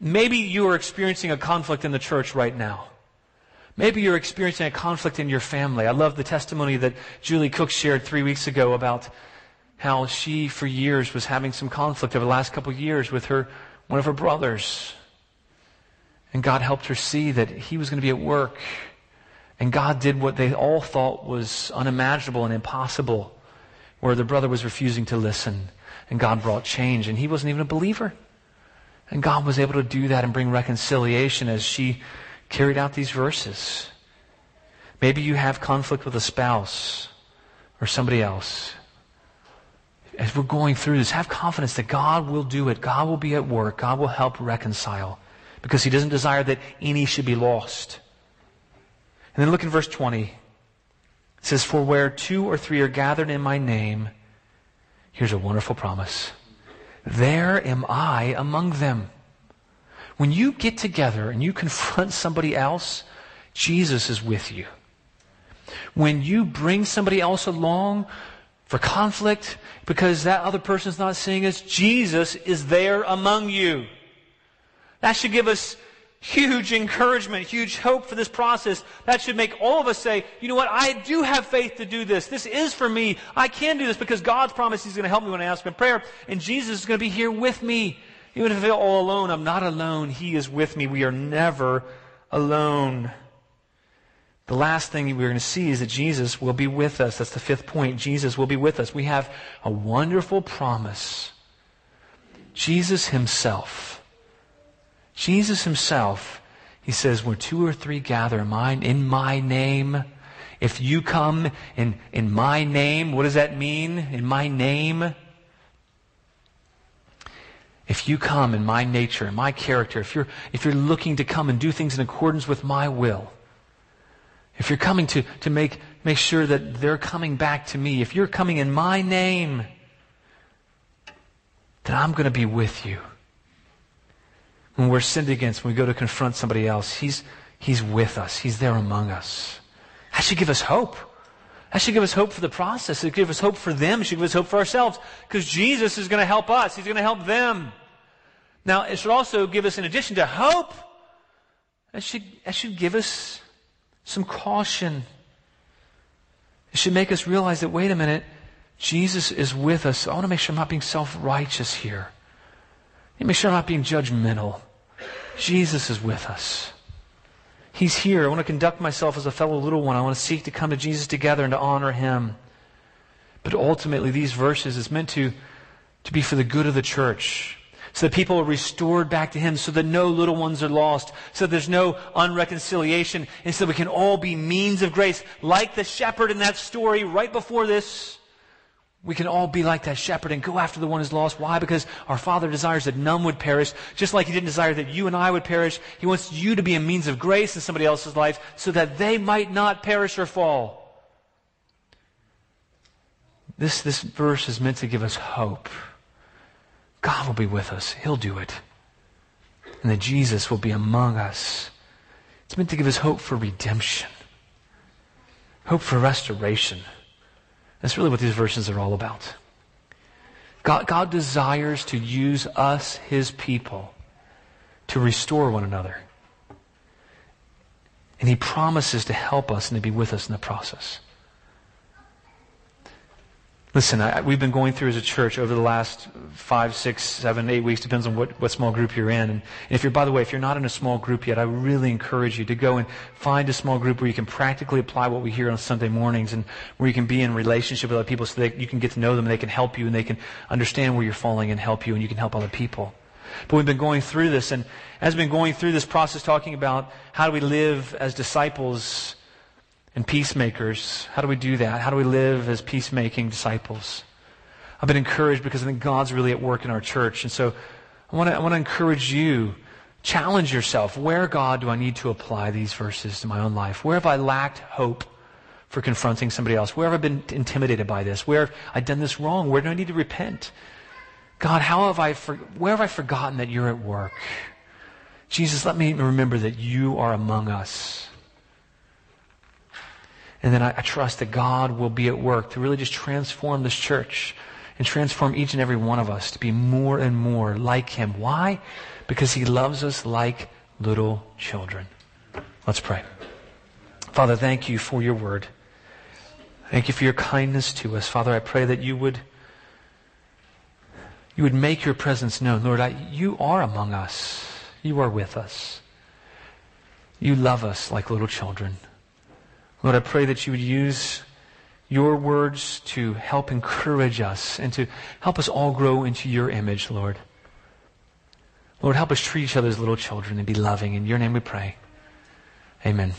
Maybe you are experiencing a conflict in the church right now. Maybe you're experiencing a conflict in your family. I love the testimony that Julie Cook shared three weeks ago about how she, for years, was having some conflict over the last couple of years with her, one of her brothers. And God helped her see that he was going to be at work and God did what they all thought was unimaginable and impossible, where the brother was refusing to listen. And God brought change. And he wasn't even a believer. And God was able to do that and bring reconciliation as she carried out these verses. Maybe you have conflict with a spouse or somebody else. As we're going through this, have confidence that God will do it. God will be at work. God will help reconcile. Because He doesn't desire that any should be lost. And then look in verse 20. It says, For where two or three are gathered in my name, here's a wonderful promise. There am I among them. When you get together and you confront somebody else, Jesus is with you. When you bring somebody else along for conflict because that other person's not seeing us, Jesus is there among you. That should give us huge encouragement, huge hope for this process. That should make all of us say, you know what, I do have faith to do this. This is for me. I can do this because God's promised He's going to help me when I ask Him in prayer. And Jesus is going to be here with me. Even if I feel all alone, I'm not alone. He is with me. We are never alone. The last thing we're going to see is that Jesus will be with us. That's the fifth point. Jesus will be with us. We have a wonderful promise. Jesus Himself Jesus himself, he says, where two or three gather in my, in my name, if you come in, in my name, what does that mean? In my name? If you come in my nature, in my character, if you're, if you're looking to come and do things in accordance with my will, if you're coming to, to make, make sure that they're coming back to me, if you're coming in my name, then I'm going to be with you when we're sinned against, when we go to confront somebody else, He's, he's with us. He's there among us. That should give us hope. That should give us hope for the process. It should give us hope for them. It should give us hope for ourselves. Because Jesus is going to help us. He's going to help them. Now, it should also give us, in addition to hope, it should, it should give us some caution. It should make us realize that, wait a minute, Jesus is with us. I want to make sure I'm not being self-righteous here. I Make sure I'm not being judgmental. Jesus is with us. He's here. I want to conduct myself as a fellow little one. I want to seek to come to Jesus together and to honor him. But ultimately, these verses is meant to, to be for the good of the church. So that people are restored back to him, so that no little ones are lost, so that there's no unreconciliation, and so we can all be means of grace, like the shepherd in that story right before this. We can all be like that shepherd and go after the one who's lost. Why? Because our Father desires that none would perish, just like He didn't desire that you and I would perish. He wants you to be a means of grace in somebody else's life so that they might not perish or fall. This, this verse is meant to give us hope. God will be with us. He'll do it. And that Jesus will be among us. It's meant to give us hope for redemption, hope for restoration. That's really what these verses are all about. God, God desires to use us, His people, to restore one another. And He promises to help us and to be with us in the process. Listen, I, we've been going through as a church over the last five, six, seven, eight weeks, depends on what, what small group you're in. And if you're, by the way, if you're not in a small group yet, I really encourage you to go and find a small group where you can practically apply what we hear on Sunday mornings and where you can be in relationship with other people so that you can get to know them and they can help you and they can understand where you're falling and help you and you can help other people. But we've been going through this and as we've been going through this process talking about how do we live as disciples and peacemakers. How do we do that? How do we live as peacemaking disciples? I've been encouraged because I think God's really at work in our church. And so I want to, I encourage you, challenge yourself. Where, God, do I need to apply these verses to my own life? Where have I lacked hope for confronting somebody else? Where have I been intimidated by this? Where have I done this wrong? Where do I need to repent? God, how have I, for, where have I forgotten that you're at work? Jesus, let me remember that you are among us. And then I, I trust that God will be at work to really just transform this church and transform each and every one of us to be more and more like Him. Why? Because He loves us like little children. Let's pray. Father, thank you for your word. Thank you for your kindness to us. Father, I pray that you would you would make your presence known. Lord, I, you are among us. You are with us. You love us like little children. Lord, I pray that you would use your words to help encourage us and to help us all grow into your image, Lord. Lord, help us treat each other as little children and be loving. In your name we pray. Amen.